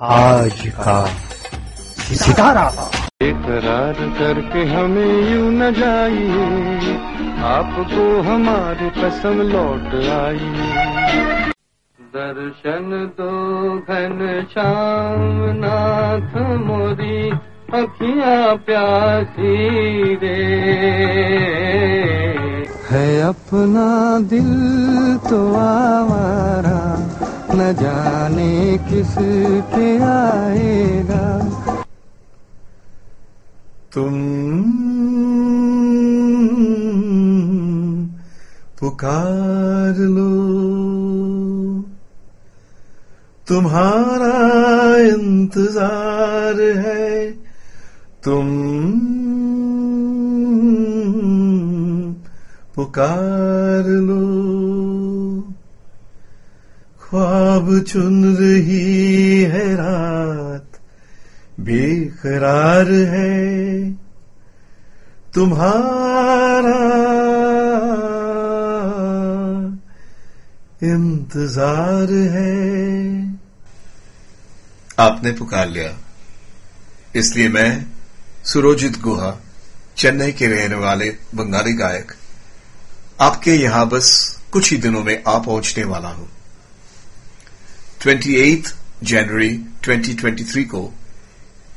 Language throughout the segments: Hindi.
आज का सितारा। इकरार करके हमें यूँ न जाइए, आपको हमारी कसम लौट आई दर्शन दो घन श्याम नाथ मोरी अखियाँ प्यासी रे। है अपना दिल तो आवारा न जाने किस के आएगा। तुम पुकार लो। तुम्हारा इंतज़ार है। तुम पुकार लो। ख्वाब चुन रही है रात, बेकरार है तुम्हारा इंतज़ार है। आपने पुकार लिया। इसलिए मैं सुरोजित गुहा, चेन्नई के रहने वाले बंगाली गायक, आपके यहाँ बस कुछ ही दिनों में आ पहुँचने वाला हूँ। 28 जनवरी 2023 को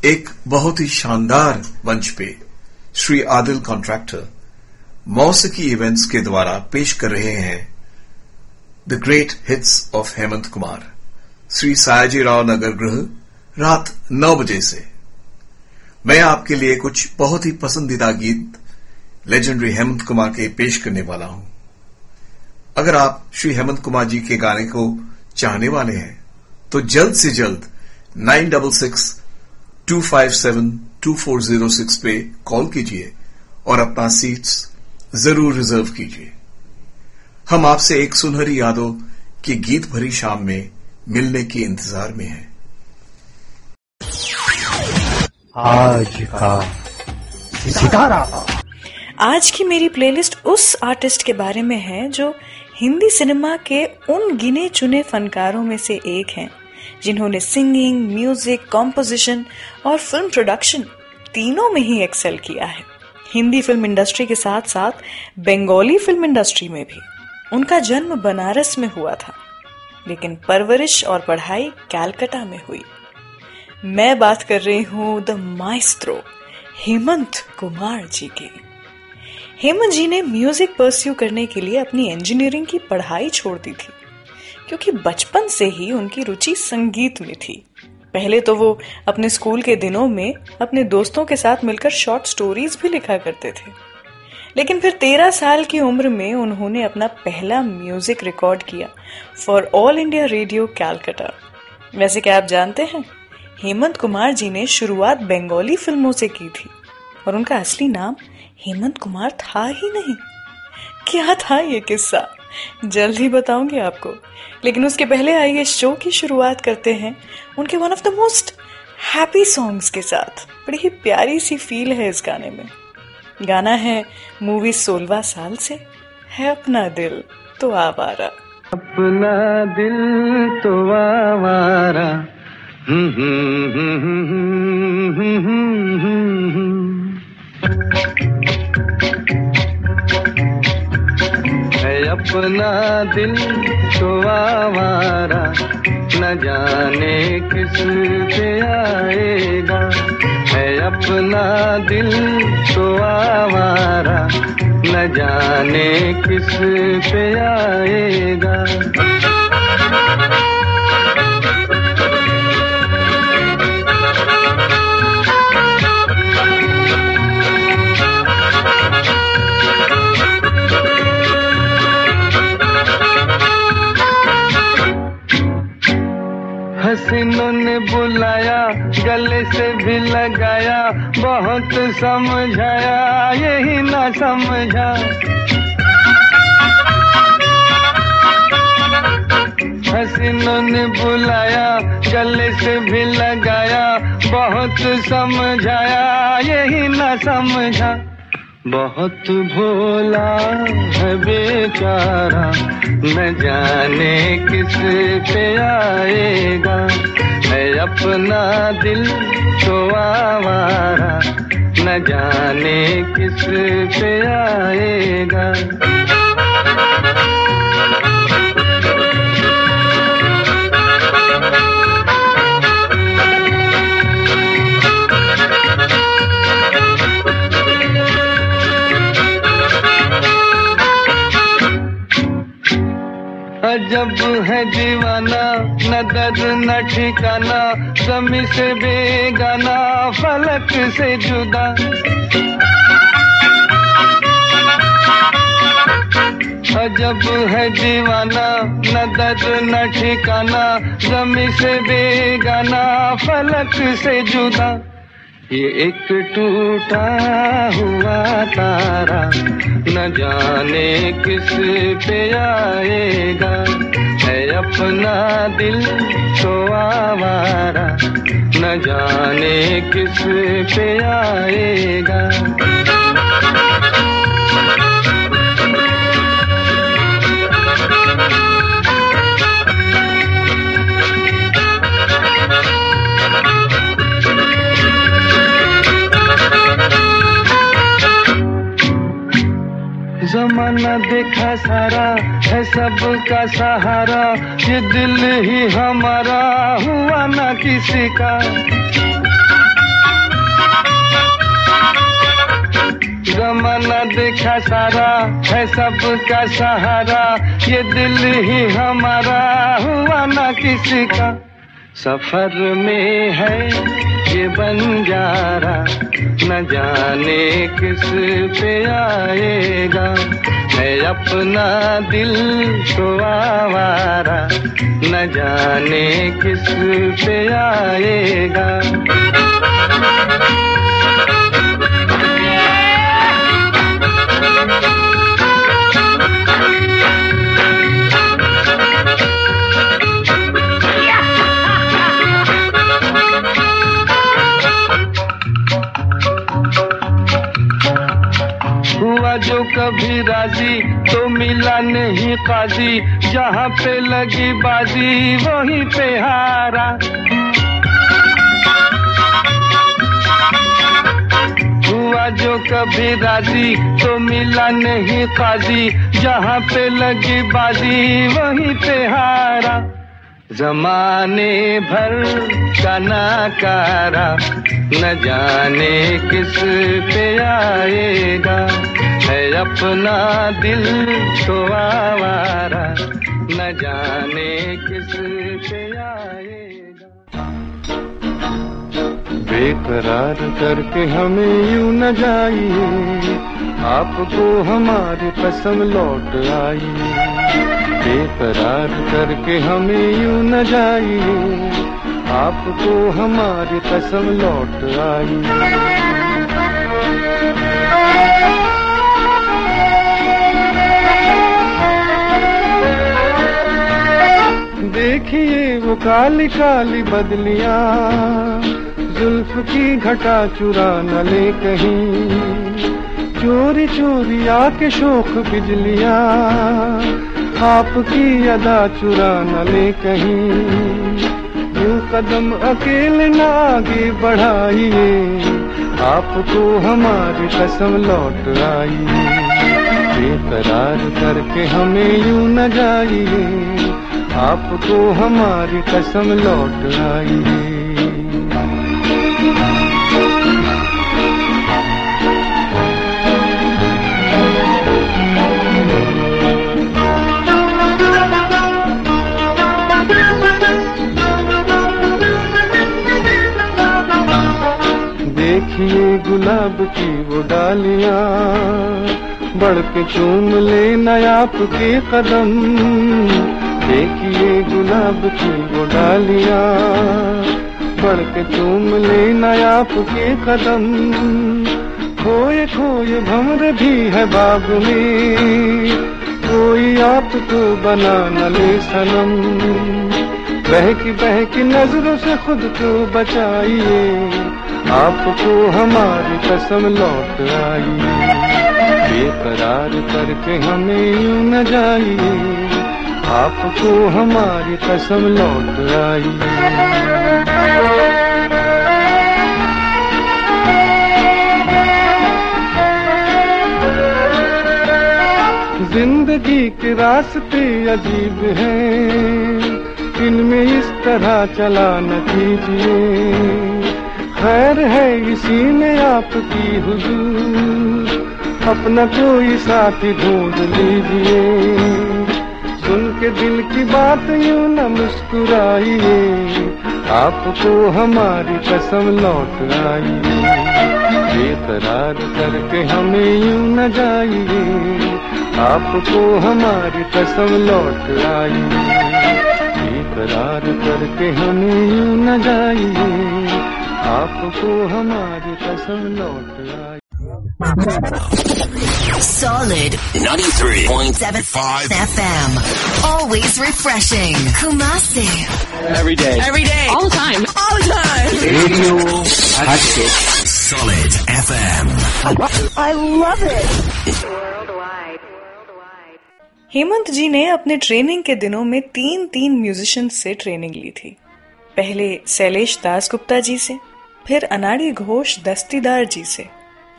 एक बहुत ही शानदार मंच पे श्री आदिल कॉन्ट्रैक्टर मौसिकी इवेंट्स के द्वारा पेश कर रहे हैं the great hits of Hemant Kumar Shri Sayaji Rao Nagar Griha, रात नौ बजे से। मैं आपके लिए कुछ बहुत ही पसंदीदा गीत लेजेंडरी हेमंत कुमार के पेश करने वाला हूँ। अगर आप श्री हेमंत कुमार जी के गाने को चाहने वाले हैं। तो जल्द से जल्द nine double six two five seven two four zero six पे कॉल कीजिए और अपना सीट्स ज़रूर रिज़र्व कीजिए। हम आपसे एक सुनहरी यादों की गीत भरी शाम में मिलने के इंतज़ार में हैं। आज का सितारा। आज की मेरी प्लेलिस्ट उस आर्टिस्ट के बारे में है जो हिंदी सिनेमा के उन गिने चुने फनकारों में से एक हैं, जिन्होंने सिंगिंग, म्यूज़िक, कॉम्पोजिशन और फ़िल्म प्रोडक्शन तीनों में ही एक्सेल किया है। हिंदी फ़िल्म इंडस्ट्री के साथ साथ बंगाली फ़िल्म इंडस्ट्री में भी। उनका जन्म बनारस में हुआ था, लेकिन परवरिश और पढ़ाई कैलकाटा में हुई। मैं बात कर रही हूँ द माइस्त्रो, हेमंत कुमार जी की। हेमंत जी ने म्यूज़िक परस्यू करने के लिए अपनी इंजीनियरिंग की पढ़ाई छोड़ दी थी, क्योंकि बचपन से ही उनकी रुचि संगीत में थी। पहले तो वो अपने स्कूल के दिनों में अपने दोस्तों के साथ मिलकर शॉर्ट स्टोरीज भी लिखा करते थे। लेकिन फिर तेरह साल की उम्र में उन्होंने अपना पहला म्यूज़िक रिकॉर्ड किया for All India Radio Calcutta वैसे क्या आप जानते हैं, हेमंत कुमार जी ने शुरुआत बंगाली फ़िल्मों से की थी और उनका असली नाम हेमंत कुमार था ही नहीं। क्या था ये किस्सा? जल्द ही बताऊँगी आपको। लेकिन उसके पहले आइए शो की शुरुआत करते हैं। उनके one of the most happy songs के साथ। बड़ी ही प्यारी सी फील है इस गाने में। गाना है मूवी सोलवा साल से। है अपना दिल तो आवारा। अपना दिल तो आवारा। हम्म, हम्म, हम्म, हम्म, हम्म, हम्म, हम्म। है अपना दिल तो आवारा। न जाने किस पे आएगा। है अपना दिल तो आवारा। न जाने किस पे आएगा। हसीनों ने बुलाया, गले से भी लगाया, बहुत समझाया, यही ना समझा। हसीनों ने बुलाया, गले से भी लगाया, बहुत समझाया, यही ना समझा। बहुत भोला है बेचारा, न जाने किस पे आएगा। है अपना दिल तो आवारा, न जाने किस पे आएगा। अजब है दीवाना न दर्द न ठिकाना जमी से बेगाना, फलक से जुदा। अजब है दीवाना न दर्द न ठिकाना जमी से बेगाना, फलक से जुदा। ये एक टूटा हुआ तारा, न जाने किस पे आएगा। है अपना दिल तो आवारा, न जाने किस पे आएगा। जमाना देखा सारा है सबका सहारा। ये दिल ही हमारा हुआ ना किसी का। जमाना देखा सारा है सबका सहारा। ये दिल ही हमारा हुआ ना किसी का। सफ़र में है ये बंजारा न जाने किस पे आएगा। मैं अपना दिल तो आवारा न जाने किस पे आएगा। हुआ कभी राज़ी तो मिला नहीं काजी। जहाँ पे लगी बाजी, वहीं पे हारा। हुआ जो कभी राज़ी तो मिला नहीं काजी। जहाँ पे लगी बाजी, वहीं पे हारा। जमाने भर का नाकारा, न जाने किस पे आएगा। है अपना दिल न जाने किस पे आएगा। बेकरार करके हमें यूँ न जाइए, आपको हमारी कसम लौट आई बेकरार करके हमें यूँ न जाइए, आपको हमारी कसम लौट आई देखिए वो काली काली बदलिया, जुल्फ की घटा चुरा न ले कहीं। चोरी चोरी आके शोक बिजलियाँ, आपकी अदा चुरा न ले कहीं। यूँ कदम अकेले न आगे बढ़ाइए, आपको हमारी कसम लौट आई बेकरार करके हमें यूँ न जाइए आपको हमारी कसम लौट आई है। देखिए गुलाब की वो डालियाँ, बढ़ के चूम ले नयाप के कदम। देखिए गुलाब की वो डालियाँ बढ़ के चूम ले नयाप के कदम। खोए खोए भमर भी है बाग में, कोई आपको बना न ले सनम। बहकी बहकी नज़रों से खुद को बचाइए, आपको हमारी कसम लौट आई बेकरार करके हमें यूँ न जाइए। आपको हमारी कसम लौट आई। ज़िंदगी के रास्ते अजीब हैं, इनमें इस तरह चला न कीजिए। खैर है इसी में आपकी हुजूर, अपना कोई साथी ढूंढ लीजिए। सुन के दिल की बात यूँ न मुस्कुराइए। आपको हमारी कसम लौट आइए। बेकरार करके हमें यूँ न जाइए। आपको हमारी कसम लौट आइए। बेकरार करके हमें यूँ न जाइए। आपको हमारी कसम लौट आइए। Solid 93.75 FM. Always refreshing. Kumasi. Every day. Every day. All the time. All the time. Radio हटके Solid FM. I love it. Hemant ji ने अपने ट्रेनिंग के दिनों में तीन तीन म्यूजिशियन से ट्रेनिंग ली थी पहले शैलेश दास गुप्ता जी से फिर अनाड़ी घोष दस्तीदार जी से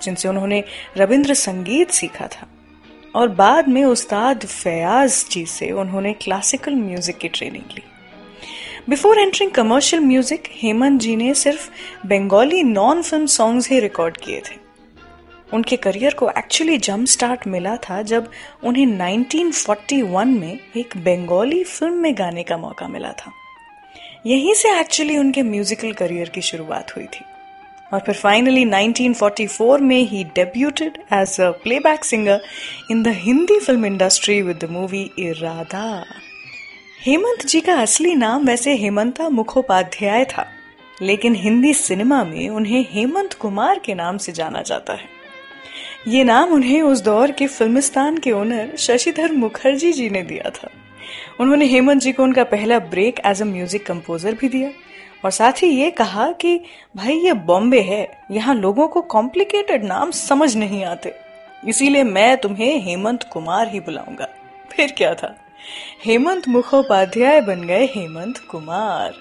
जिनसे उन्होंने रविंद्र संगीत सीखा था। और बाद में उस्ताद फयाज जी से उन्होंने क्लासिकल म्यूज़िक की ट्रेनिंग ली। Before entering commercial music Hemant ji ने सिर्फ़ बंगाली नॉन फ़िल्म सॉन्ग्स ही रिकॉर्ड किए थे। उनके करियर को एक्चुअली जंप स्टार्ट मिला था जब उन्हें 1941 में एक बंगाली फ़िल्म में गाने का मौका मिला था। यहीं से एक्चुअली उनके म्यूजिकल करियर की शुरुआत हुई थी। और फिर फाइनली 1944 में ही debuted as a playback singer in the Hindi film industry with the movie Iraada Hemant ji का असली नाम वैसे हेमंता मुखोपाध्याय था, लेकिन हिंदी सिनेमा में उन्हें हेमंत कुमार के नाम से जाना जाता है। ये नाम उन्हें उस दौर के फिल्मिस्तान के ओनर शशिधर मुखर्जी जी ने दिया था। उन्होंने हेमंत जी को उनका पहला break as a music composer भी दिया। और साथ ही ये कहा कि, भाई, ये बॉम्बे है, यहाँ लोगों को कॉम्प्लिकेटेड नाम समझ नहीं आते। इसीलिए मैं तुम्हें हेमंत कुमार ही बुलाऊँगा। फिर क्या था? हेमंत मुखोपाध्याय बन गए हेमंत कुमार।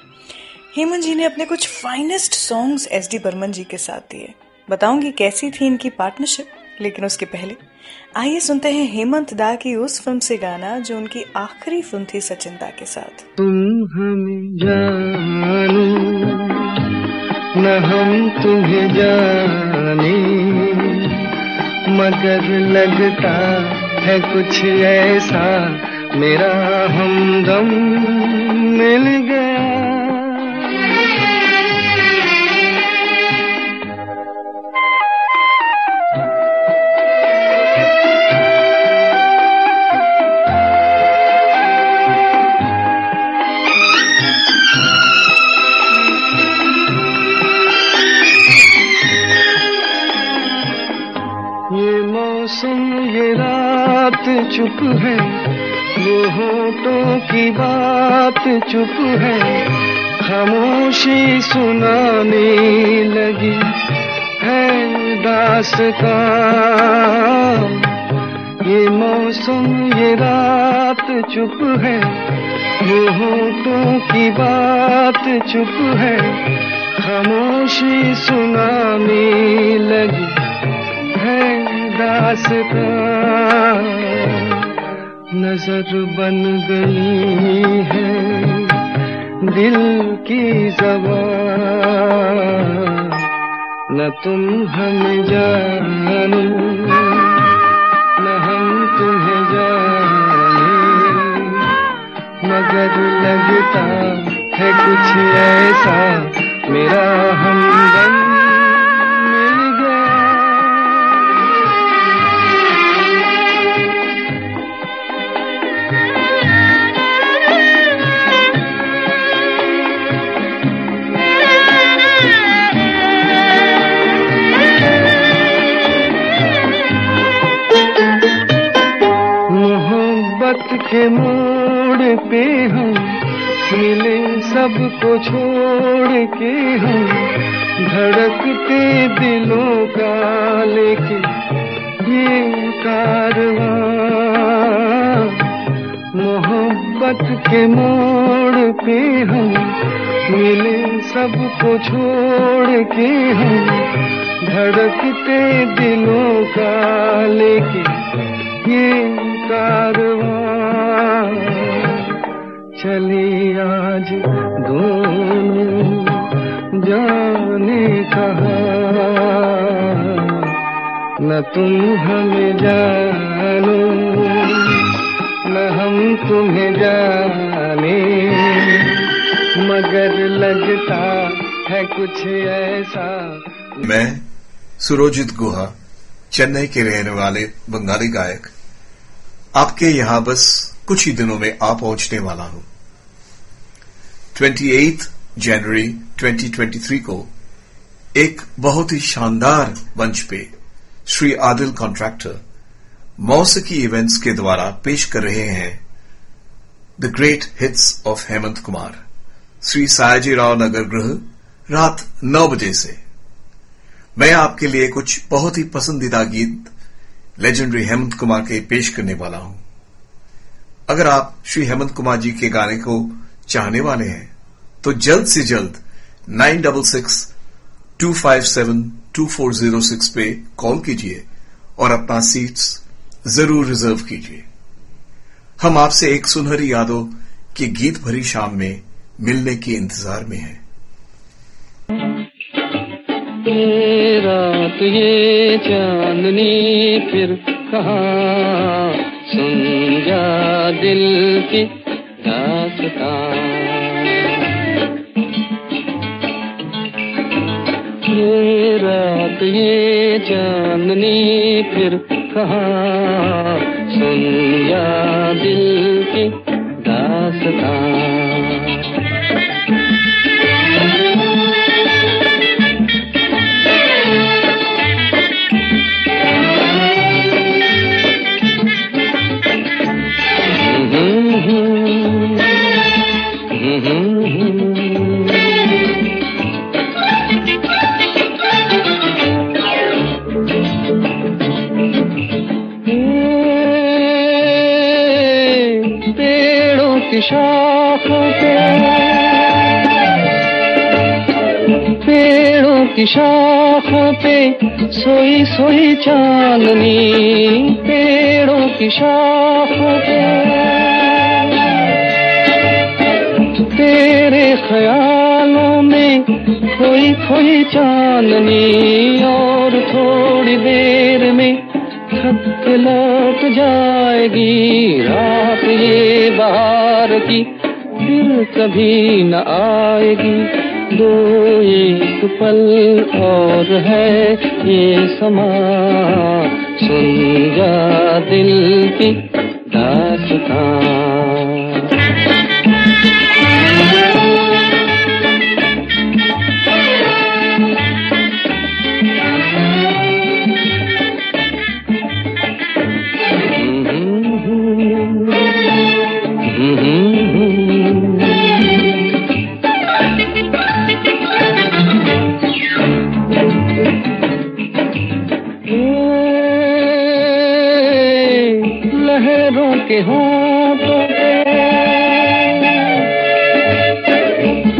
हेमंत जी ने अपने कुछ finest songs S D Burman ji के साथ दिए। बताऊँगी कैसी थी इनकी पार्टनरशिप लेकिन उसके पहले, आइए सुनते हैं हेमंत दा की उस फ़िल्म से गाना जो उनकी आखिरी फ़िल्म थी सचिन दा के साथ। तुम हमें जानो, न हम तुम्हें जाने, मगर लगता है कुछ ऐसा, मेरा हमदम मिल गया। रात चुप है वो होठों की बात चुप है, खामोशी सुनाने लगी है दास का। ये मौसम, ये रात चुप है वो होठों की बात चुप है, खामोशी सुनाने लगी है दासता नज़र बन गई है दिल की जबान न तुम हमें जानो, न हम तुम्हें जाने। मगर लगता है कुछ ऐसा मेरा हमदम सुरोजित गुहा, चेन्नई के रहने वाले बंगाली गायक, आपके यहाँ बस कुछ ही दिनों में आ पहुँचने वाला हूँ। 28 जनवरी 2023 को एक बहुत ही शानदार मंच पे श्री आदिल कॉन्ट्रैक्टर मौसकी इवेंट्स के द्वारा पेश कर रहे हैं the great hits of Hemant Kumar Shri Sayaji Rao Nagar Griha, रात नौ बजे से। मैं आपके लिए कुछ बहुत ही पसंदीदा गीत लेजेंडरी हेमंत कुमार के पेश करने वाला हूँ। अगर आप श्री हेमंत कुमार जी के गाने को चाहने वाले हैं तो जल्द से जल्द nine double six two five seven two four zero six पे कॉल कीजिए और अपना सीट्स ज़रूर रिज़र्व कीजिए। हम आपसे एक सुनहरी यादों की गीत भरी शाम में मिलने के इंतज़ार में हैं। रात ये चांदनी फिर कहा? सुन जा दिल की दासता ये रात ये चांदनी फिर कहा? सुन जा दिल की दासता शाखों पे पेड़ों की शाखों पे सोई सोई चांदनी पेड़ों की शाखों पे तेरे ख्यालों में खोई खोई चांदनी और थोड़ी देर में के लौट जाएगी रात ये बाहर की, फिर कभी न आएगी। दो एक पल और है ये समा। सुन जा दिल की दास्तां।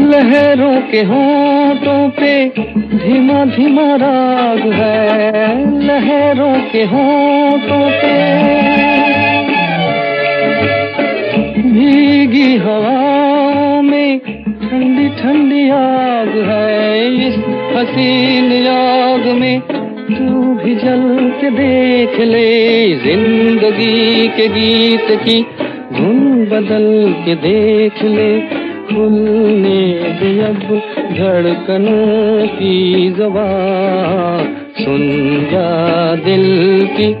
लहरों के होठों पे धीमा धीमा राग है। लहरों के होठों पे भीगी हवाओं में ठंडी ठंडी आग है। इस हसीन आग में तू भी जल के देख ले, ज़िंदगी के गीत की धुन बदल के देख ले। खुलने दे अब धड़कनों की जबान सुन जा दिल की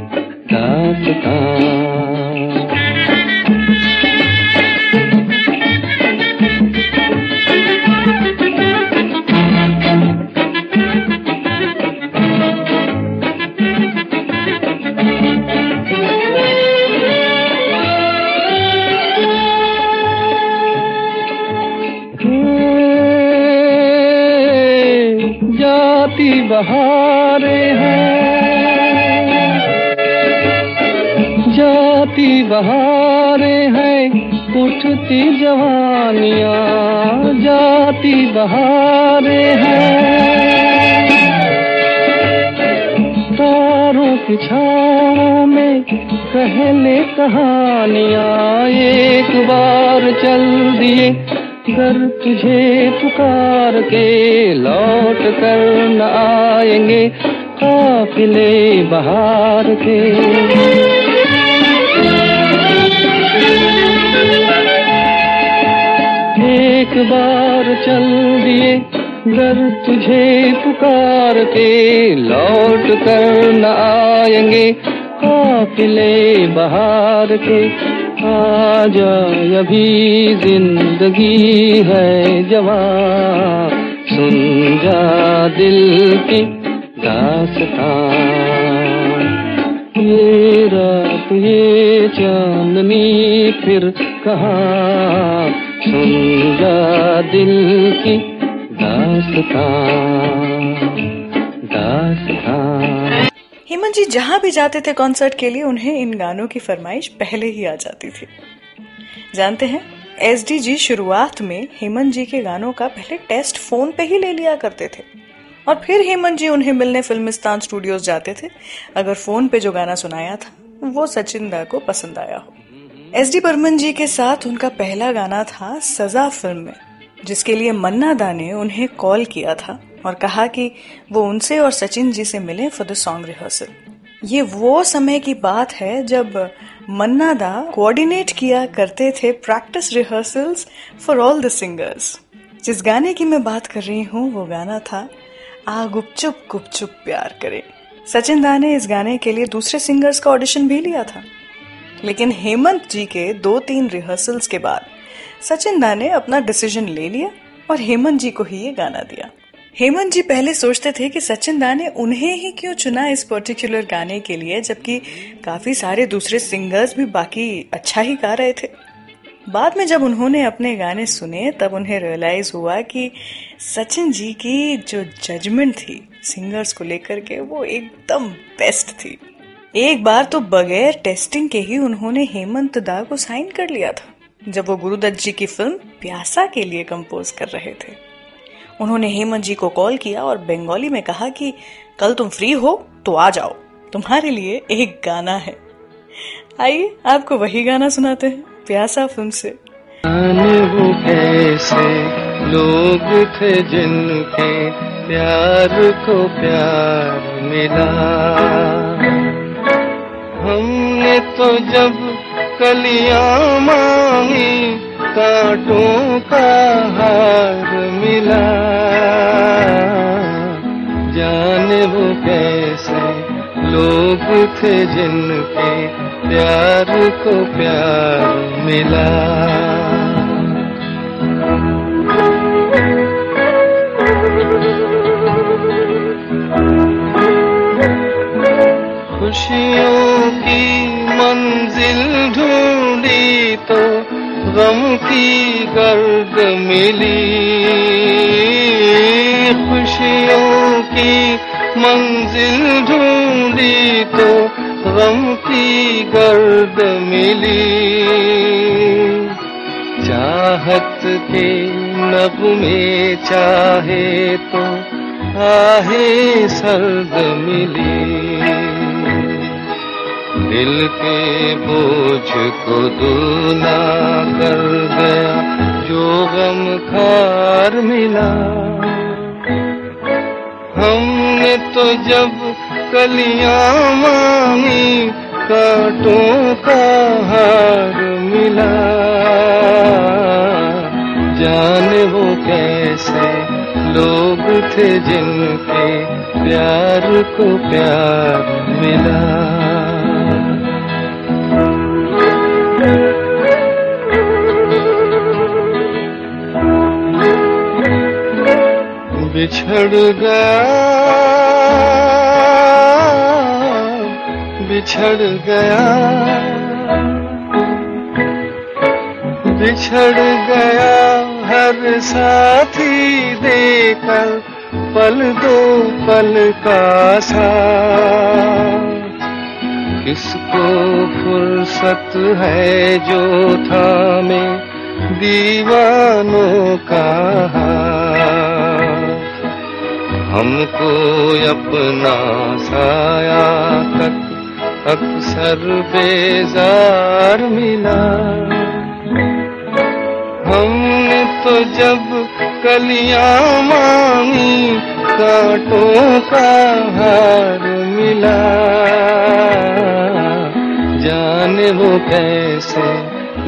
दास्तां बहारे हैं, उठती जवानियाँ जाती बहारे हैं। तारों की छाओं में कहले कहानियाँ, एक बार चल दिए, घर तुझे पुकार के लौट कर न आएँगे, काफिले बहार के। एक बार चल दिए घर तुझे पुकार के लौट कर न आएँगे, काफिले बहार के। आ जाए अभी ज़िंदगी है जवान सुन जा दिल की दास्तां ये रात, ये चांदनी, फिर कहा? सुन जा दिल की हेमंत जी, जहाँ भी जाते थे कॉन्सर्ट के लिए, उन्हें इन गानों की फरमाइश पहले ही आ जाती थी। जानते हैं एस जी शुरुआत में हेमंत जी के गानों का पहले टेस्ट फ़ोन पे ही ले लिया करते थे। और फिर हेमंत जी उन्हें मिलने फिल्मिस्तान स्टूडियोज जाते थे। अगर फ़ोन पे जो गाना सुनाया था, वो सचिन दा को पसंद आया हो। एस डी बर्मन जी के साथ उनका पहला गाना था सजा फ़िल्म में, जिसके लिए मन्ना दा ने उन्हें कॉल किया था और कहा कि वो उनसे और सचिन जी से मिले फॉर द सॉन्ग रिहर्सल ये वो समय की बात है जब मन्ना दा कोऑर्डिनेट किया करते थे practice rehearsals for all the singers जिस गाने की मैं बात कर रही हूँ, वो गाना था, आ गुपचुप गुपचुप प्यार करे। सचिन दा ने इस गाने के लिए दूसरे सिंगर्स का ऑडिशन भी लिया था। लेकिन हेमंत जी के दो तीन रिहर्सल्स के बाद, सचिन दा ने अपना डिसीज़न ले लिया और हेमंत जी को ही ये गाना दिया। हेमंत जी पहले सोचते थे कि सचिन दा ने उन्हें ही क्यों चुना इस पर्टिकुलर गाने के लिए, जबकि काफ़ी सारे दूसरे सिंगर्स भी बाकी अच्छा ही गा रहे थे। बाद में जब उन्होंने अपने गाने सुने, तब उन्हें रियलाइज़ हुआ कि सचिन जी की जो जजमेंट थी सिंगर्स को लेकर के, वो एकदम बेस्ट थी। एक बार तो बगैर टेस्टिंग के ही उन्होंने हेमंत दा को साइन कर लिया था, जब वो गुरुदत्त जी की फ़िल्म प्यासा के लिए कंपोज कर रहे थे। उन्होंने हेमंत जी को कॉल किया और बंगाली में कहा कि, कल तुम फ्री हो तो आ जाओ। तुम्हारे लिए एक गाना है। आइए, आपको वही गाना सुनाते हैं, प्यासा फ़िल्म से। लोग थे जिनके प्यार को प्यार मिला। हमने तो जब कलियाँ मांगी कांटों का हार मिला। जाने वो कैसे लोग थे जिनके प्यार को प्यार मिला। के नब में चाहे तो आहे सर्द मिली। दिल के बोझ को दूना कर गया, जो गम खार मिला। हमने तो जब कलियाँ मांगी, कांटों का हार मिला। लोग थे जिनके प्यार को प्यार मिला। बिछड़ गया बिछड़ गया बिछड़ गया हर साथी। देकर पल दो पल का सा। किसको फुर्सत है जो था में, दीवानों का हमको अपना साया तक अक्सर बेजार मिला। हमने तो जब कलियाँ मांगी, कांटों का हार मिला। जाने वो कैसे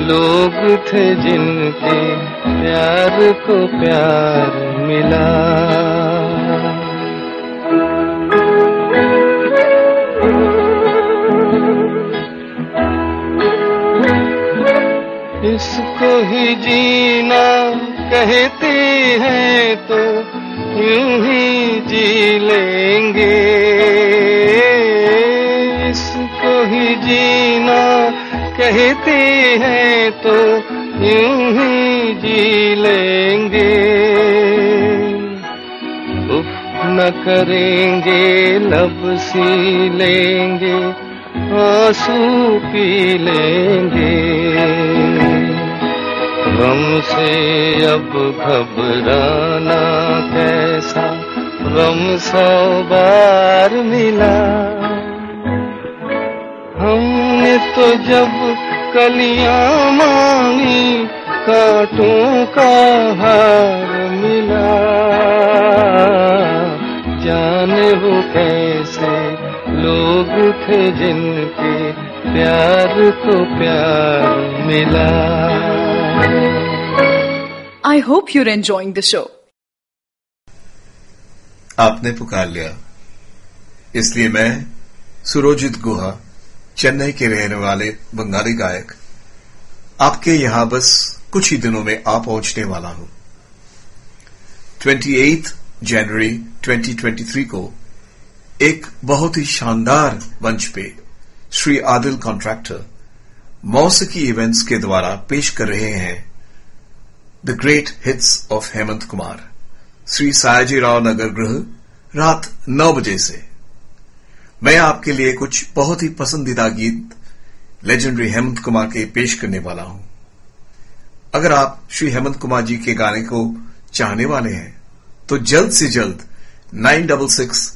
लोग थे जिनके प्यार को प्यार मिला। इसको ही जीना कहते हैं तो यूँ ही जी लेंगे। इसको ही जीना कहते हैं तो यूँ ही जी लेंगे। न करेंगे, लब सी लेंगे, आँसू पी लेंगे। गम से अब घबराना कैसा? गम सौ बार मिला। हमने तो जब कलियाँ मांगी, कांटों का हार मिला। जाने वो कैसे लोग थे जिनके प्यार को प्यार मिला। I hope you're enjoying the show आपने पुकार लिया। इसलिए मैं सुरोजित गुहा, चेन्नई के रहने वाले बंगाली गायक, आपके यहाँ बस कुछ ही दिनों में आ पहुँचने वाला हूँ। 28 जनवरी 2023 को एक बहुत ही शानदार मंच पे श्री आदिल कॉन्ट्रैक्टर मौसिकी इवेंट्स के द्वारा पेश कर रहे हैं the great hits of Hemant Kumar Shri Sayaji Rao Nagar Griha, रात नौ बजे से। मैं आपके लिए कुछ बहुत ही पसंदीदा गीत लेजेंडरी हेमंत कुमार के पेश करने वाला हूँ। अगर आप श्री हेमंत कुमार जी के गाने को चाहने वाले हैं तो जल्द से जल्द nine double six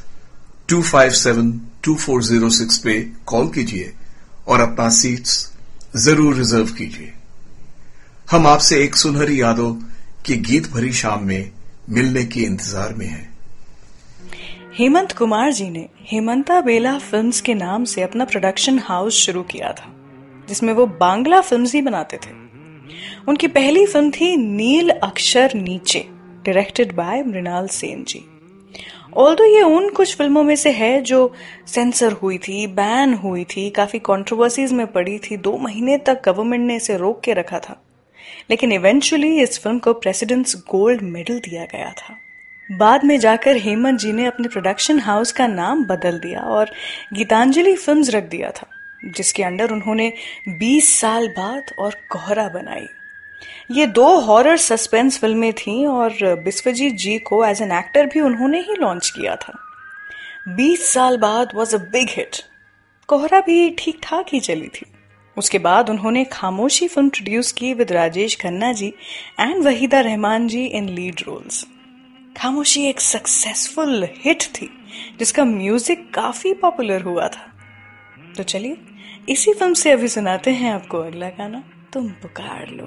two five seven two four zero six पे कॉल कीजिए और अपना सीट्स ज़रूर रिज़र्व कीजिए। हम आपसे एक सुनहरी यादों की गीत भरी शाम में मिलने के इंतज़ार में हैं। हेमंत कुमार जी ने हेमंता बेला फिल्म्स के नाम से अपना प्रोडक्शन हाउस शुरू किया था, जिसमें वो बांग्ला फिल्म्स ही बनाते थे। उनकी पहली फ़िल्म थी Neel Akasher Neechey directed by Mrinal Sen ji. Although ये उन कुछ फ़िल्मों में से है जो सेंसर हुई थी बैन हुई थी, काफ़ी कंट्रोवर्सीज में पड़ी थी, दो महीने तक गवर्नमेंट ने इसे रोक के रखा था। लेकिन इवेंचुअली इस फ़िल्म को प्रेसिडेंट्स गोल्ड मेडल दिया गया था। बाद में जाकर हेमंत जी ने अपने प्रोडक्शन हाउस का नाम बदल दिया और गीतांजलि फिल्म्स रख दिया था, जिसके अंडर उन्होंने 20 साल बाद और कोहरा बनाई। ये दो हॉरर सस्पेंस फ़िल्में थीं और बिस्वजीत जी को एज एन एक्टर भी उन्होंने ही लॉन्च किया था। 20 साल बाद वॉज़ अ बिग हिट कोहरा भी ठीक ठाक ही चली थी। उसके बाद उन्होंने खामोशी फ़िल्म प्रोड्यूस की with Rajesh Khanna ji and Waheeda Rehman ji in lead roles Khamoshi एक सक्सेसफुल हिट थी, जिसका म्यूज़िक काफ़ी पॉपुलर हुआ था। तो चलिए, इसी फ़िल्म से अभी सुनाते हैं आपको अगला गाना। तुम पुकार लो,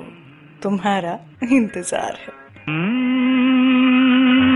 तुम्हारा इंतज़ार है। पुकार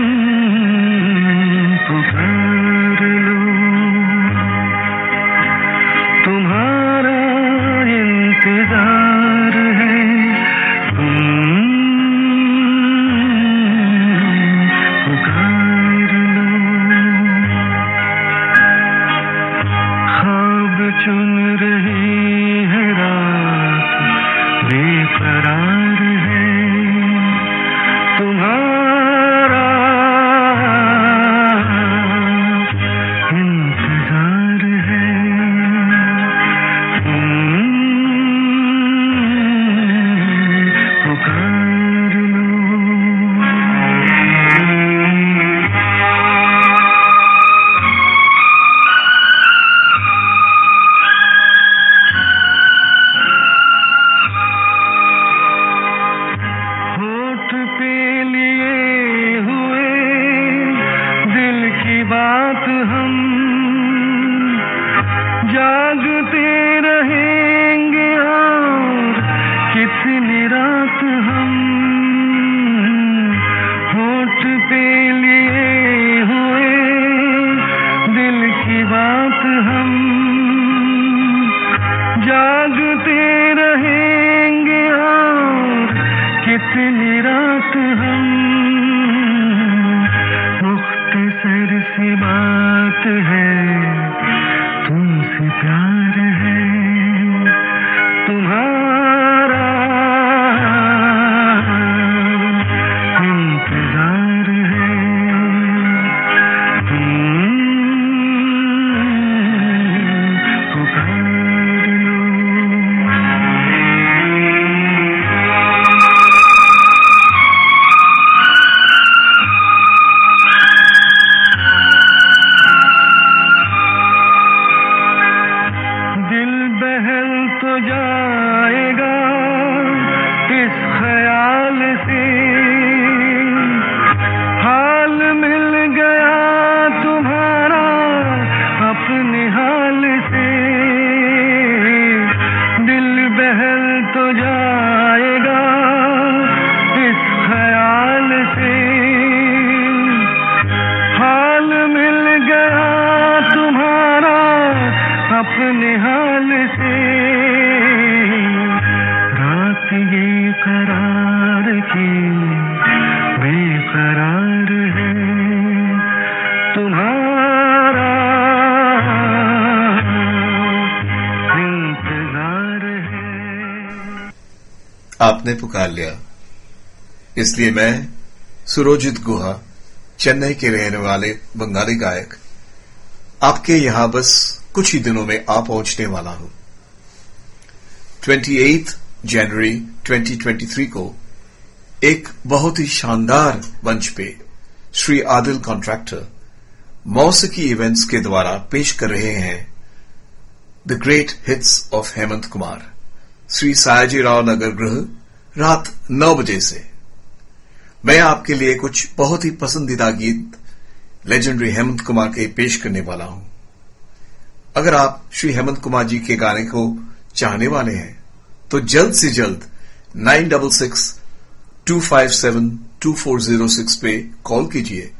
जागते आपने पुकार लिया। इसलिए मैं सुरोजित गुहा, चेन्नई के रहने वाले बंगाली गायक, आपके यहाँ बस कुछ ही दिनों में आ पहुँचने वाला हूँ। 28 जनवरी 2023 को एक बहुत ही शानदार मंच पे श्री आदिल कॉन्ट्रैक्टर मौसिकी इवेंट्स के द्वारा पेश कर रहे हैं the great hits of Hemant Kumar Shri Sayaji Rao Nagar Griha रात नौ बजे से। मैं आपके लिए कुछ बहुत ही पसंदीदा गीत लेजेंडरी हेमंत कुमार के पेश करने वाला हूँ। अगर आप श्री हेमंत कुमार जी के गाने को चाहने वाले हैं तो जल्द से जल्द nine double six two five seven two four zero six पे कॉल कीजिए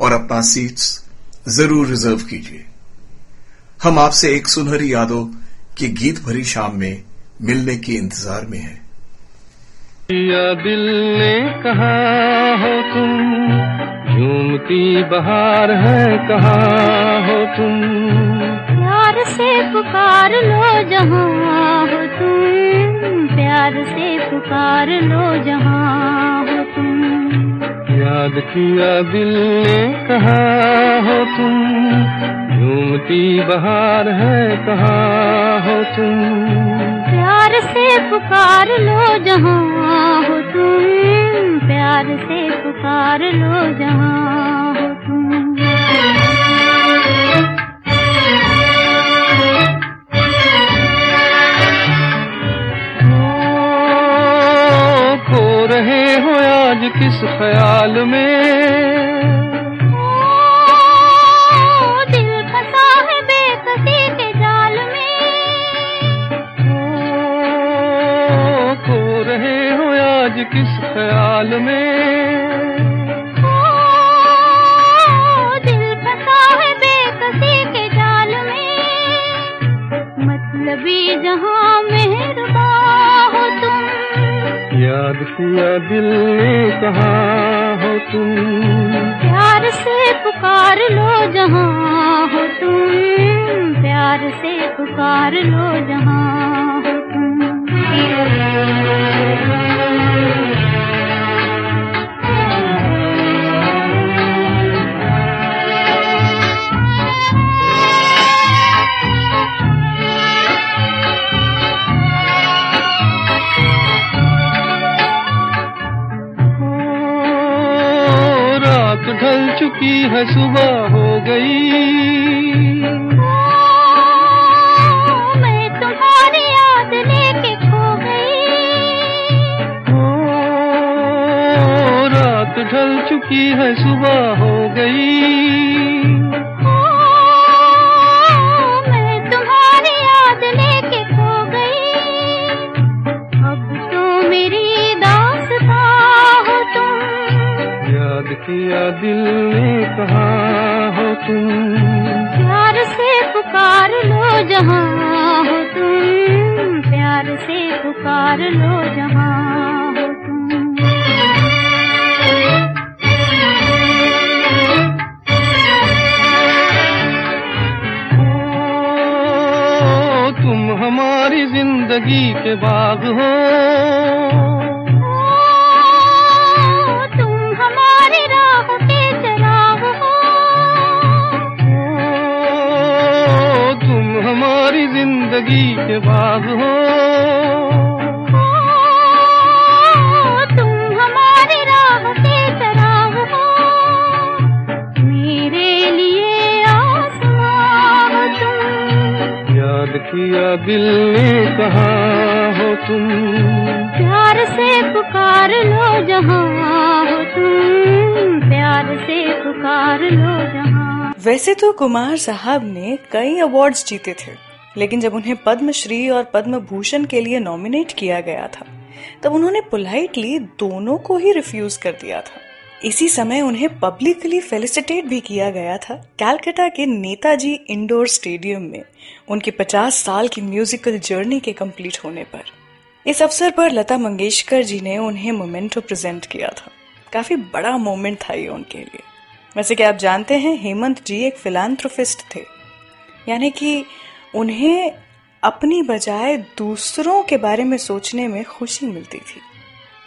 और अपना सीट्स ज़रूर रिज़र्व कीजिए। हम आपसे एक सुनहरी यादों की गीत भरी शाम में मिलने के इंतज़ार में हैं। या दिल ने कहा हो तुम झूमती बहार है कहा हो तुम। प्यार से पुकार लो जहाँ हो तुम प्यार से पुकार लो जहाँ हो तुम। याद किया दिल ने कहा हो तुम झूमती बहार है कहा हो तुम। प्यार से पुकार लो जहाँ हो तुम। प्यार से पुकार लो जहाँ हो तुम। खो रहे हो आज किस ख्याल में? आज किस ख्याल में? दिल फंसा है बेकसी के जाल में। मतलबी जहाँ मेहरबा हो तुम। याद किया दिल ने कहा हो तुम। प्यार से पुकार लो जहाँ हो तुम। प्यार से पुकार लो जहाँ हो ओ, चुकी है सुबह हो गई। तुम मैं तुम्हारी याद लेके खो गई। ओ, रात ढल चुकी है सुबह हो गई। बाग हो। तुम हमारी राह हो। मेरे लिए आसमां हो तुम। याद किया दिल ने कहा हो तुम। प्यार से पुकार लो जहाँ हो तुम। प्यार से पुकार लो जहाँ। वैसे तो कुमार साहब ने कई अवार्ड्स जीते थे। लेकिन जब उन्हें पद्मश्री और पद्म भूषण के लिए नॉमिनेट किया गया था, तब उन्होंने पोलाइटली दोनों को ही रिफ्यूज कर दिया था। इसी समय उन्हें पब्लिकली फेलिसिटेट भी किया गया था कैलकाटा के नेताजी इंडोर स्टेडियम में, उनकी 50 साल की म्यूजिकल जर्नी के कंप्लीट होने पर। इस अवसर पर लता मंगेशकर जी ने उन्हें मोमेंटो प्रेजेंट किया था। काफ़ी बड़ा मोमेंट था ये उनके लिए। वैसे कि आप जानते हैं, हेमंत जी एक फिलान्थ्रोफिस्ट थे। यानी कि उन्हें अपनी बजाय दूसरों के बारे में सोचने में खुशी मिलती थी।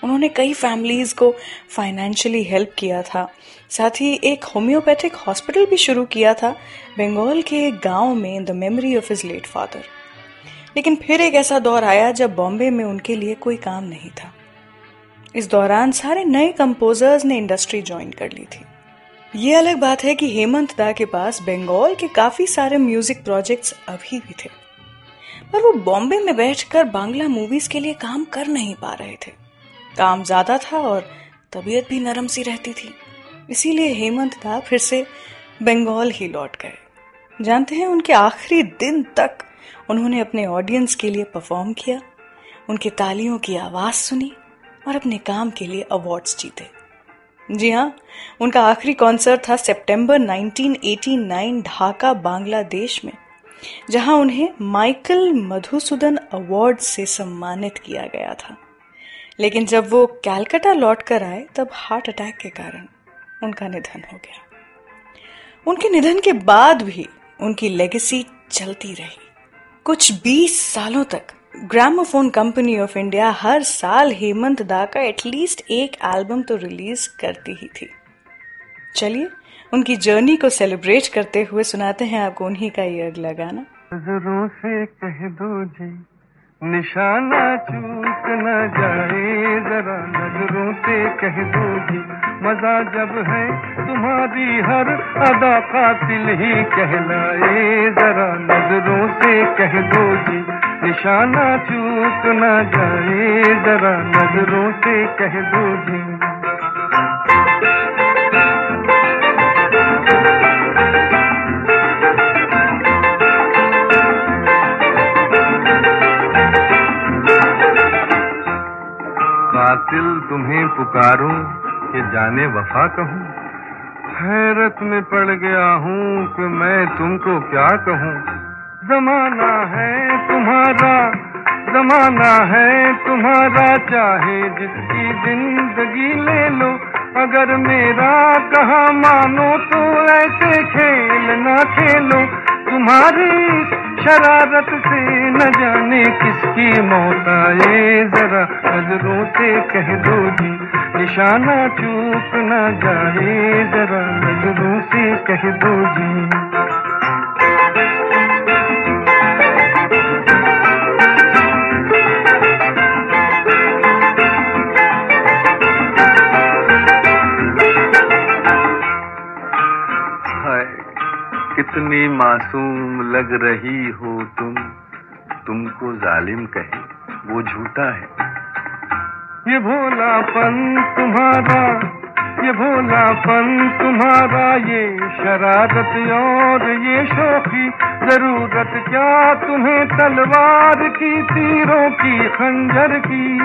उन्होंने कई फैमिलीज़ को फाइनेंशियली हेल्प किया था। साथ ही एक होम्योपैथिक हॉस्पिटल भी शुरू किया था, बंगाल के एक गाँव में the memory of his late father लेकिन फिर एक ऐसा दौर आया जब बॉम्बे में उनके लिए कोई काम नहीं था। इस दौरान सारे नए कंपोजर्स ने इंडस्ट्री ज्वाइन कर ली थी। ये अलग बात है कि हेमंत दा के पास बंगाल के काफ़ी सारे म्यूज़िक प्रोजेक्ट्स अभी भी थे। पर वो बॉम्बे में बैठकर बांग्ला मूवीज़ के लिए काम कर नहीं पा रहे थे। काम ज़्यादा था और तबीयत भी नरम सी रहती थी। इसीलिए हेमंत दा फिर से बंगाल ही लौट गए। जानते हैं उनके आखिरी दिन तक उन्होंने अपने ऑडियंस के लिए परफॉर्म किया, उनकी तालियों की आवाज़ सुनी और अपने काम के लिए अवार्ड्स जीते। जी हाँ उनका आखिरी कॉन्सर्ट था सितंबर 1989 ढाका, बांग्लादेश में, जहाँ उन्हें माइकल मधुसूदन अवार्ड से सम्मानित किया गया था। लेकिन जब वो कैलकाटा लौट कर आए, तब हार्ट अटैक के कारण उनका निधन हो गया। उनके निधन के बाद भी उनकी लेगेसी चलती रही। कुछ 20 सालों तक ग्रामोफोन कंपनी ऑफ़ इंडिया हर साल हेमंत दा का एटलीस्ट एक एल्बम तो रिलीज़ करती ही थी। चलिए, उनकी जर्नी को सेलिब्रेट करते हुए सुनाते हैं आपको उन्हीं का ये अगला गाना। से कह दो जी। निशाना चूक न जाए, जरा नज़रों से कह दो जी। मज़ा जब है, तुम्हारी हर अदा का दिल ही कहलाए। जरा नज़रों से कह दो जी। निशाना चूक न जाए, जरा नज़रों से कह दो जी। कातिल तुम्हें पुकारूं कि जाने वफा कहूँ। हैरत में पड़ गया हूँ कि मैं तुमको क्या कहूँ। जमाना है तुम्हारा, जमाना है तुम्हारा, चाहे जिसकी ज़िंदगी ले लो। अगर मेरा कहा मानो तो ऐसे खेल ना खेलो। तुम्हारी शरारत से न जाने किसकी मौत आए। जरा नज़रों से कह दो जी, निशाना चूक न जाए। जरा नज़रों से कह दो जी। कितनी मासूम लग रही हो तुम। तुमको जालिम कहे, वो झूठा है। ये भोलापन तुम्हारा, ये भोलापन तुम्हारा, ये शरारत और ये शोखी ज़रूरत क्या तुम्हें तलवार की, तीरों की, खंजर की?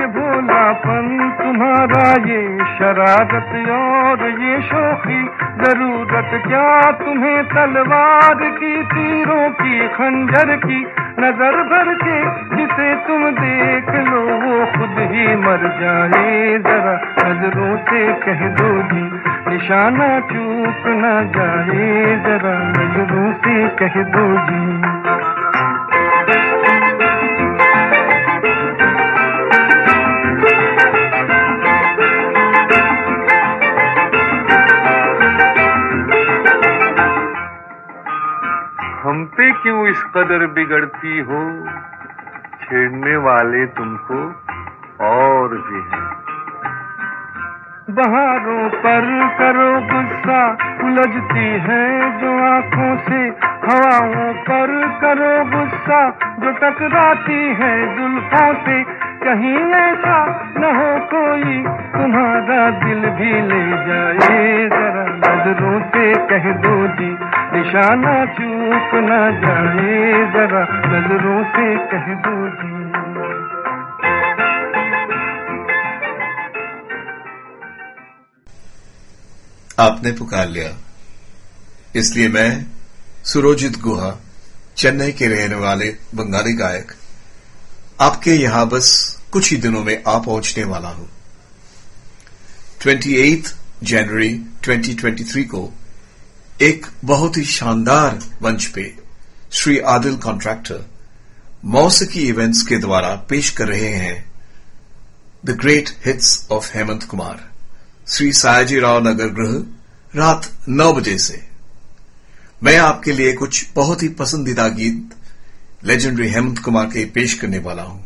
ये भोलापन तुम्हारा ये शरारत और ये शोखी ज़रूरत क्या तुम्हें तलवार की, तीरों की, खंजर की? नज़र भर के जिसे तुम देख लो, वो खुद ही मर जाए। जरा नज़रों से कह दो जी, निशाना चूक न जाए। जरा नज़रों से कह दो जी। हम क्यों इस कदर बिगड़ती हो? छेड़ने वाले तुमको और भी हैं। बहारों पर करो गुस्सा, उलझती है जो आँखों से। हवाओं पर करो गुस्सा, जो टकराती है जुल्फों से। कहीं ऐसा न हो कोई, तुम्हारा दिल भी ले जाए। जरा नज़रों से कह दो जी, निशाना चूक न जाए। जरा नज़रों से कह दो जी। आपने पुकार लिया। इसलिए मैं सुरोजित गुहा, चेन्नई के रहने वाले बंगाली गायक, आपके यहाँ बस कुछ ही दिनों में आ पहुँचने वाला हूँ। 28 जनवरी 2023 को एक बहुत ही शानदार मंच पे श्री आदिल कॉन्ट्रैक्टर मौसिकी इवेंट्स के द्वारा पेश कर रहे हैं the great hits of Hemant Kumar Shri Sayaji Rao Nagar Griha, रात नौ बजे से। मैं आपके लिए कुछ बहुत ही पसंदीदा गीत लेजेंडरी हेमंत कुमार के पेश करने वाला हूँ।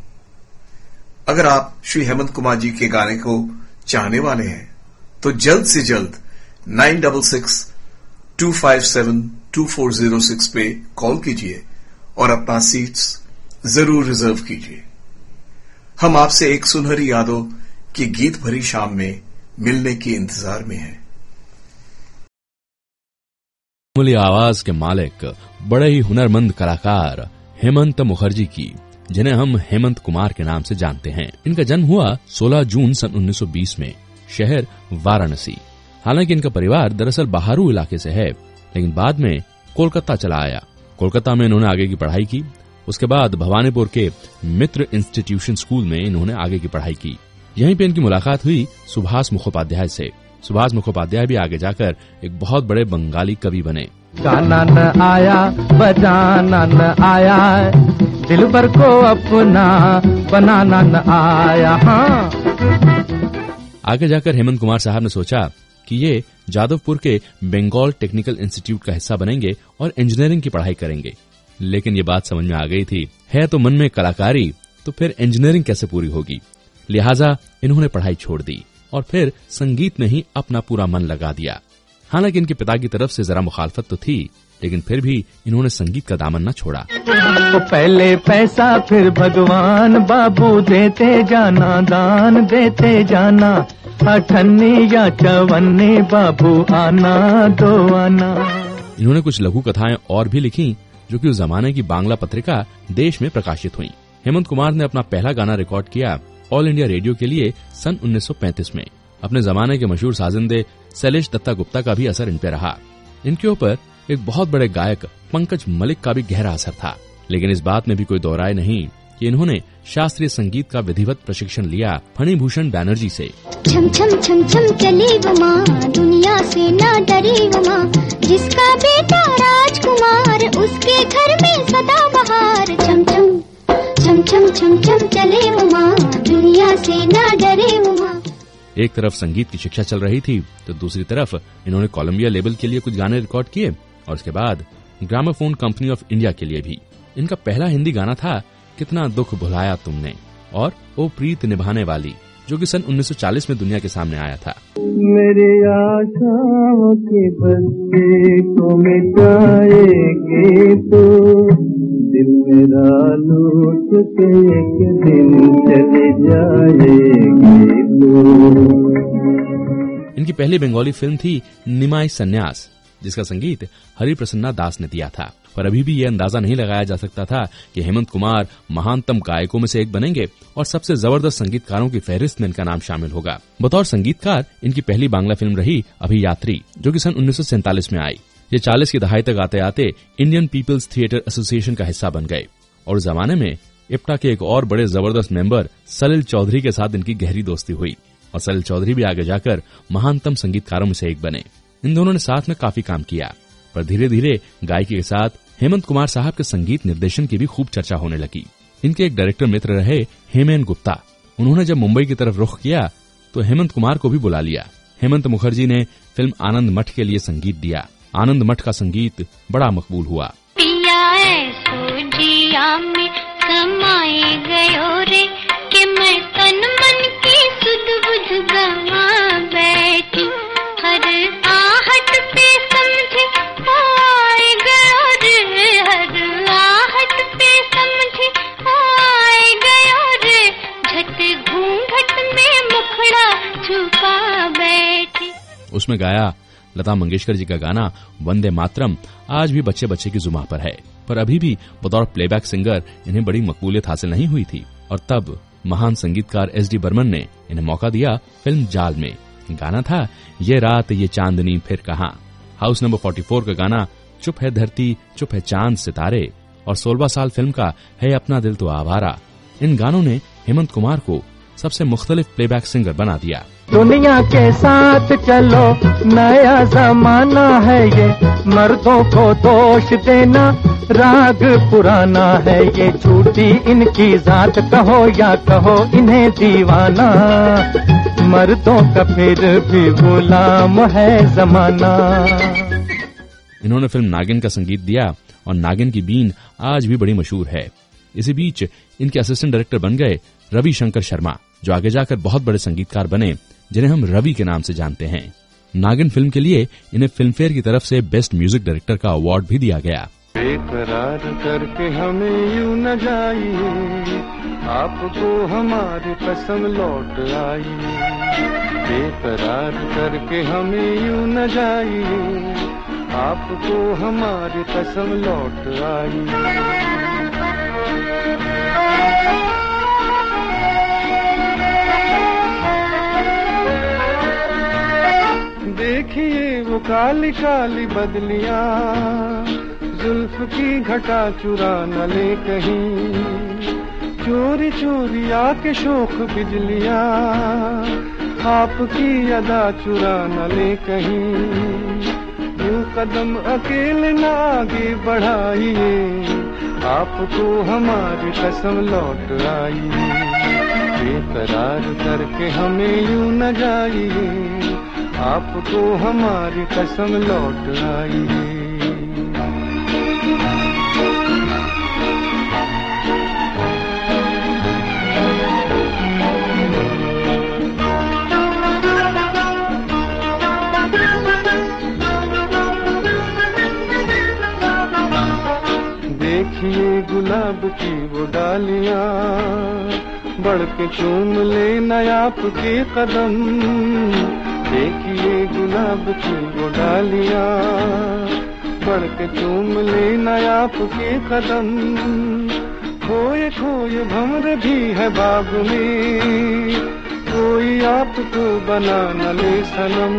अगर आप श्री हेमंत कुमार जी के गाने को चाहने वाले हैं तो जल्द से जल्द nine double six two five seven two four zero six पे कॉल कीजिए और अपना सीट्स ज़रूर रिज़र्व कीजिए। हम आपसे एक सुनहरी यादों की गीत भरी शाम में मिलने के इंतज़ार में हैं। आवाज़ के मालिक, बड़े ही हुनरमंद कलाकार हेमंत मुखर्जी की। जिन्हें हम हेमंत कुमार के नाम से जानते हैं। इनका जन्म हुआ 16 जून सन 1920 में, शहर वाराणसी। हालाँकि इनका परिवार दरअसल बहारू इलाके से है, लेकिन बाद में कोलकाता चला आया। कोलकाता में इन्होंने आगे की पढ़ाई की, उसके बाद भवानीपुर के मित्र इंस्टीट्यूशन स्कूल में इन्होंने आगे की पढ़ाई की। यहीं पे इनकी मुलाकात हुई सुभाष मुखोपाध्याय से। सुभाष मुखोपाध्याय भी आगे जाकर एक बहुत बड़े बंगाली कवि बने। गाना न आया बजाना न आया दिल भर को अपना बनाना न आया हाँ। आगे जाकर हेमंत कुमार साहब ने सोचा कि ये जादवपुर के बंगाल टेक्निकल इंस्टीट्यूट का हिस्सा बनेंगे और इंजीनियरिंग की पढ़ाई करेंगे। लेकिन ये बात समझ में आ गई थी, है तो मन में कलाकारी तो फिर इंजीनियरिंग कैसे पूरी होगी? लिहाजा इन्होंने पढ़ाई छोड़ दी और फिर संगीत में ही अपना पूरा मन लगा दिया। हालाँकि इनके पिता की तरफ़ से जरा मुखालफत तो थी लेकिन फिर भी इन्होंने संगीत का दामन न छोड़ा। तो पहले पैसा फिर भगवान। बाबू देते जाना दान देते जाना। अठन्नी या चवन्नी बाबू आना दो आना। इन्होंने कुछ लघु कथाएँ और भी लिखी जो कि उस जमाने की बांग्ला पत्रिका देश में प्रकाशित हुई। हेमंत कुमार ने अपना पहला गाना रिकॉर्ड किया ऑल इंडिया रेडियो के लिए सन 1935 में। अपने जमाने के मशहूर साजिंदे शैलेश दत्ता गुप्ता का भी असर इन पे रहा। इनके ऊपर एक बहुत बड़े गायक पंकज मलिक का भी गहरा असर था। लेकिन इस बात में भी कोई दोहराए नहीं कि इन्होंने शास्त्रीय संगीत का विधिवत प्रशिक्षण लिया फणिभूषण बैनर्जी से। छम छम छम छम चली वो माँ दुनिया से ना डरी वो माँ। जिसका बेटा राजकुमार उसके घर में सदा बहार। छम छम छम छम छम छम चले वो माँ दुनिया से ना डरे वो माँ। एक तरफ़ संगीत की शिक्षा चल रही थी तो दूसरी तरफ़ इन्होंने कोलंबिया लेबल के लिए कुछ गाने रिकॉर्ड किए। और उसके बाद ग्रामोफोन कंपनी ऑफ़ इंडिया के लिए भी। इनका पहला हिंदी गाना था कितना दुख भुलाया तुमने और ओ प्रीत निभाने वाली जो कि सन 1940 में दुनिया के सामने आया था। मेरे आशाओं के बस्ते को मिटाएगे तो दिल मेरा लूट के एक दिन चले जाएगे तो। इनकी पहली बंगाली फ़िल्म थी निमाई संन्यास। जिसका संगीत हरि प्रसन्ना दास ने दिया था। पर अभी भी ये अंदाज़ा नहीं लगाया जा सकता था कि हेमंत कुमार महानतम गायकों में से एक बनेंगे और सबसे ज़बरदस्त संगीतकारों की फहरिस्त में इनका नाम शामिल होगा। बतौर संगीतकार, इनकी पहली बांग्ला फ़िल्म रही अभी यात्री जो कि सन उन्नीस में आई। ये चालीस की दहाई तक आते आते इंडियन पीपल्स थिएटर एसोसिएशन का हिस्सा बन गए। और जमाने में इप्टा के एक और बड़े ज़बरदस्त मेंबर सलिल चौधरी के साथ इनकी गहरी दोस्ती हुई। और सलिल चौधरी भी आगे जाकर महानतम संगीतकारों में से एक बने। इन दोनों ने साथ में काफ़ी काम किया, पर धीरे धीरे गायकी के साथ हेमंत कुमार साहब के संगीत निर्देशन की भी खूब चर्चा होने लगी। इनके एक डायरेक्टर मित्र रहे हेमेन गुप्ता। उन्होंने जब मुंबई की तरफ़ रुख किया तो हेमंत कुमार को भी बुला लिया। हेमंत मुखर्जी ने फ़िल्म आनंद मठ के लिए संगीत दिया। आनंद मठ का संगीत बड़ा मकबूल हुआ। उसमें गाया, लता मंगेशकर जी का गाना, वंदे मातरम, आज भी बच्चे बच्चे की जुमा पर है। पर अभी भी बतौर प्लेबैक सिंगर इन्हें बड़ी मकबूलियत हासिल नहीं हुई थी। और तब महान संगीतकार एस डी बर्मन ने इन्हें मौका दिया फ़िल्म जाल में। गाना था, ये रात, ये चांदनी, फिर कहा? हाउस नंबर 44 का गाना, चुप है धरती, चुप है चाँद सितारे। और सोलवा साल फ़िल्म का है अपना दिल तो आवारा। इन गानों ने हेमंत कुमार को सबसे मुख्तलिफ़ प्लेबैक सिंगर बना दिया। दुनिया के साथ चलो नया जमाना है ये। मर्दों को दोष देना राग पुराना है ये। झूठी इनकी जात कहो या कहो इन्हें दीवाना। मर्दों का फिर भी गुलाम है जमाना। इन्होंने फ़िल्म नागिन का संगीत दिया और नागिन की बीन आज भी बड़ी मशहूर है। इसी बीच इनके असिस्टेंट डायरेक्टर बन गए रवि शंकर शर्मा। जो आगे जाकर बहुत बड़े संगीतकार बने, जिन्हें हम रवि के नाम से जानते हैं। नागिन फ़िल्म के लिए इन्हें फ़िल्म फेयर की तरफ़ से बेस्ट म्यूज़िक डायरेक्टर का अवार्ड भी दिया गया। बेकरार करके हमें यू न जाइए, आपको हमारी कसम लौट आई। बेकरार करके हमें यू न जाइए, आपको हमारी कसम लौट आई। देखिए वो काली काली बदलिया, जुल्फ की घटा चुरा न ले कहीं। चोरी चोरी आके शोक बिजलियाँ, आपकी अदा चुरा न ले कहीं। यूँ कदम अकेले न आगे बढ़ाइए, आपको हमारी कसम लौट आई बेकरार करके हमें यूँ न जाइए आपको हमारी कसम लौट आई देखिए गुलाब की वो डालियाँ, बढ़ के चूम ले नयाप के कदम। देखिए गुलाब की वो डालियाँ बढ़ के चूम ले नयाप के कदम। खोए खोए भमर भी है बाग में, कोई आपको बना न ले सनम।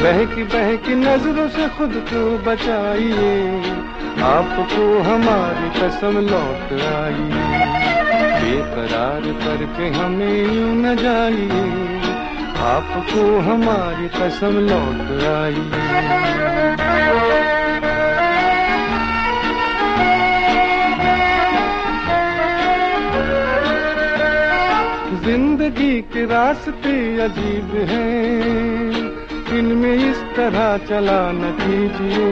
बहकी बहकी नज़रों से खुद को बचाइए, आपको हमारी कसम लौट आई बेकरार करके हमें यूँ न जाइए। आपको हमारी कसम लौट आई। ज़िंदगी के रास्ते अजीब हैं, इनमें इस तरह चला न कीजिए।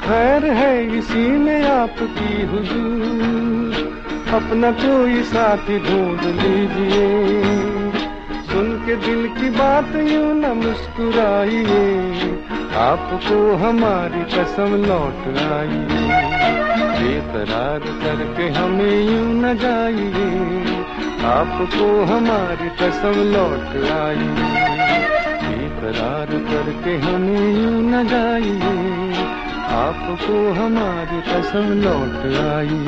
खैर है इसी में आपकी हुजूर, अपना कोई साथी ढूंढ लीजिए। सुन के दिल की बात यूँ न मुस्कुराइए। आपको हमारी कसम लौट आई बेकरार करके हमें यूँ न जाइए। आपको हमारी कसम लौट आई बेकरार करके हमें यूँ न जाइए। आपको हमारी कसम लौट आई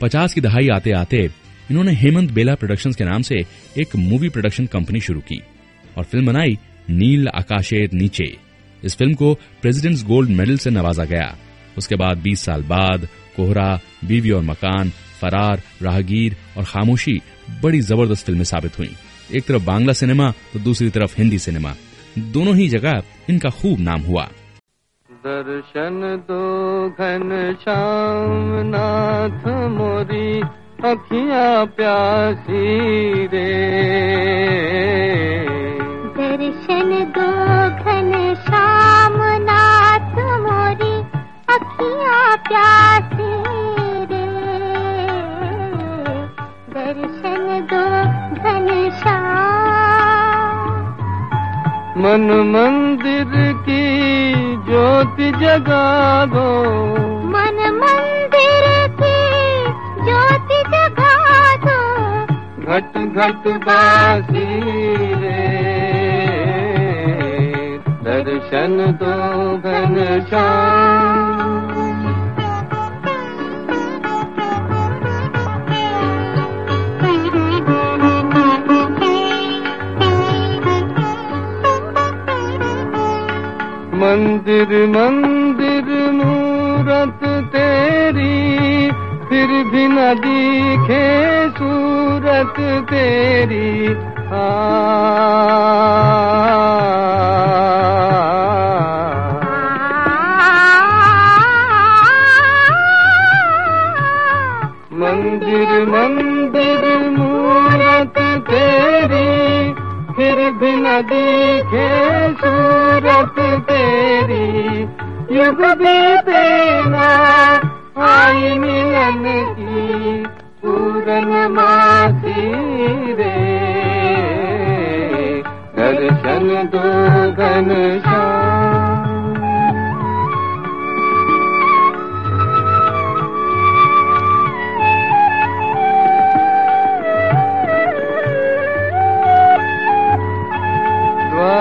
पचास की दहाई आते आते इन्होंने हेमंत बेला प्रोडक्शंस के नाम से एक मूवी प्रोडक्शन कंपनी शुरू की और फ़िल्म बनाई नील आकाशेर नीचे। इस फ़िल्म को प्रेसिडेंट्स गोल्ड मेडल से नवाजा गया। उसके बाद 20 साल बाद कोहरा, बीवी और मकान, फरार, राहगीर और खामोशी बड़ी ज़बरदस्त फ़िल्में साबित हुई। एक तरफ़ बांग्ला सिनेमा तो दूसरी तरफ़ हिंदी सिनेमा। दोनों ही जगह इनका खूब नाम हुआ। दर्शन दो घन श्याम नाथ मोरी, अखियाँ प्यासी रे। दर्शन दो घन श्याम नाथ मोरी, अखियाँ प्यासी मन मंदिर की ज्योति जगा दो। मन मंदिर की ज्योति जगा दो। घट घट बासी रे। दर्शन दो घन श्याम मंदिर मंदिर मूरत तेरी, फिर भी न दिखे सूरत तेरी। मंदिर मंदिर मूरत तेरी, फिर भी न दिखे सूरत तेरी युग बीते ना आई मिलन की पूरन मासी रे। दर्शन दो घन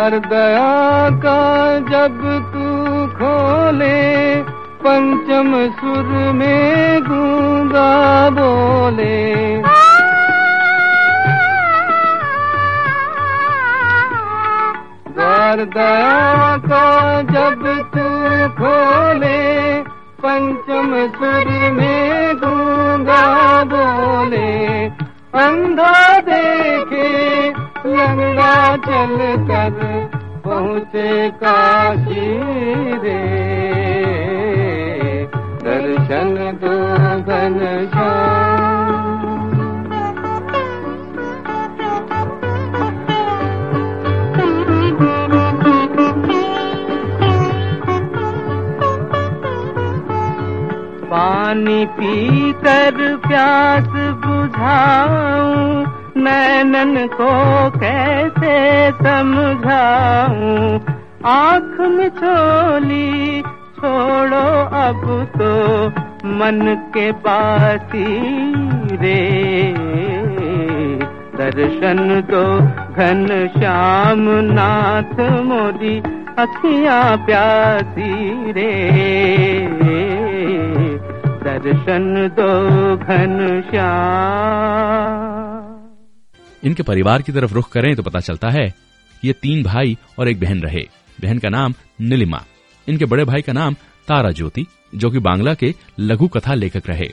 द्वार दया का जब तू खोले, पंचम सुर में गूँगा बोले। द्वार दया का जब तू खोले, पंचम सुर में गूँगा बोले। अंधा देखे लंगा चल कर पहुँचे काशी रे दर्शन दो घन पानी पी कर प्यास बुझाऊं नैनन को कैसे समझाऊं? आँख में छोली छोड़ो अब तो मन के बाती रे। दर्शन दो घन श्याम नाथ मोरी अखियाँ प्यासी रे। दर्शन दो घन श्याम इनके परिवार की तरफ़ रुख करें तो पता चलता है कि ये तीन भाई और एक बहन रहे। बहन का नाम नीलिमा। इनके बड़े भाई का नाम तारा ज्योति, जो कि बांग्ला के लघु कथा लेखक रहे।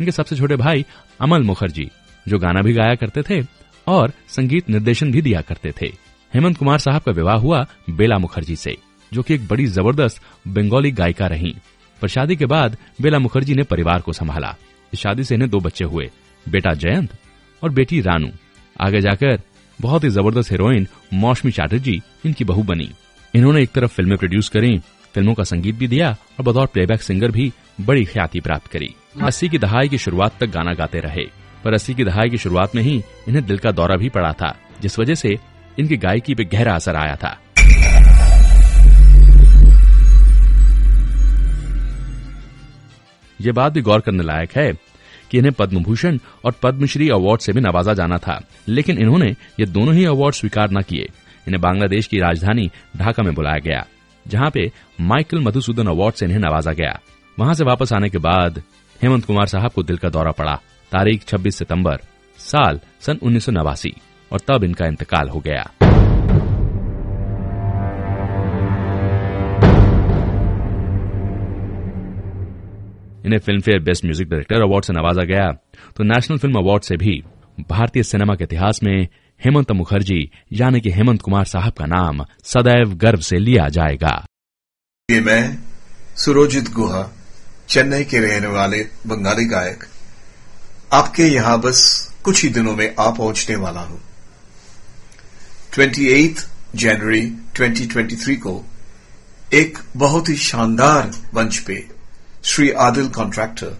इनके सबसे छोटे भाई अमल मुखर्जी, जो गाना भी गाया करते थे और संगीत निर्देशन भी दिया करते थे। हेमंत कुमार साहब का विवाह हुआ बेला मुखर्जी से, जो कि एक बड़ी ज़बरदस्त बंगाली गायिका रही। पर शादी के बाद बेला मुखर्जी ने परिवार को संभाला। इस शादी से इन्हें दो बच्चे हुए, बेटा जयंत और बेटी रानू। आगे जाकर बहुत ही ज़बरदस्त हीरोइन मौसमी चैटर्जी, इनकी बहू बनी। इन्होंने एक तरफ़ फ़िल्में प्रोड्यूस करी, फ़िल्मों का संगीत भी दिया और बतौर प्लेबैक सिंगर भी बड़ी ख्याति प्राप्त करी। अस्सी की दहाई की शुरुआत तक गाना गाते रहे, पर अस्सी की दहाई की शुरुआत में ही इन्हें दिल का दौरा भी पड़ा था, जिस वजह से इनकी गायकी पे गहरा असर आया था। ये बात भी गौर करने लायक है कि इन्हें पद्म भूषण और पद्मश्री अवार्ड से भी नवाजा जाना था। लेकिन इन्होंने ये दोनों ही अवार्ड स्वीकार न किए। इन्हें बांग्लादेश की राजधानी ढाका में बुलाया गया, जहाँ पे माइकल मधुसूदन अवार्ड से इन्हें नवाजा गया। वहाँ से वापस आने के बाद हेमंत कुमार साहब को दिल का दौरा पड़ा, तारीख 26 सितंबर, साल सन उन्नीस सौ नवासी, और तब इनका इंतकाल हो गया। इन्हें Filmfare best music director award से नवाजा गया। तो नेशनल फ़िल्म अवार्ड से भी भारतीय सिनेमा के इतिहास में हेमंत मुखर्जी, यानी कि हेमंत कुमार साहब का नाम सदैव गर्व से लिया जाएगा। ये मैं, सुरोजित गुहा, चेन्नई के रहने वाले बंगाली गायक, आपके यहाँ बस कुछ ही दिनों में आ पहुँचने वाला हूँ। 28 जनवरी 2023 को एक बहुत ही शानदार मंच पे श्री आदिल कॉन्ट्रैक्टर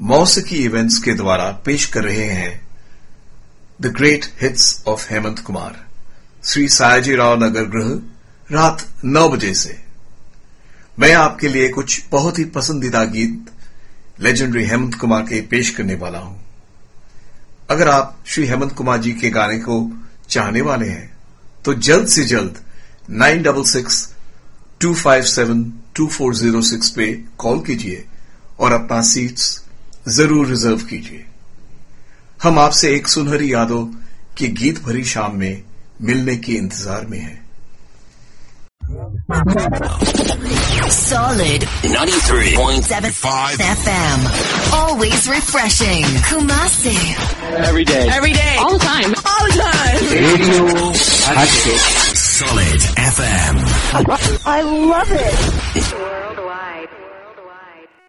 मौसिकी इवेंट्स के द्वारा पेश कर रहे हैं the great hits of Hemant Kumar Shri Sayaji Rao Nagar Griha, रात नौ बजे से। मैं आपके लिए कुछ बहुत ही पसंदीदा गीत लेजेंडरी हेमंत कुमार के पेश करने वाला हूँ। अगर आप श्री हेमंत कुमार जी के गाने को चाहने वाले हैं तो जल्द से जल्द नाइन डबल सिक्स 25724006 पे कॉल कीजिए और अपना सीट्स ज़रूर रिज़र्व कीजिए हम आपसे एक सुनहरी यादों की गीत भरी शाम में मिलने के इंतज़ार में हैं Solid 93.75 FM. Always refreshing. Kumasi. Every day. Every day. All the time. All the time. Radio हटके Solid FM. I love it.